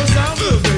I'm moving.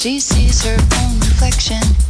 She sees her own reflection.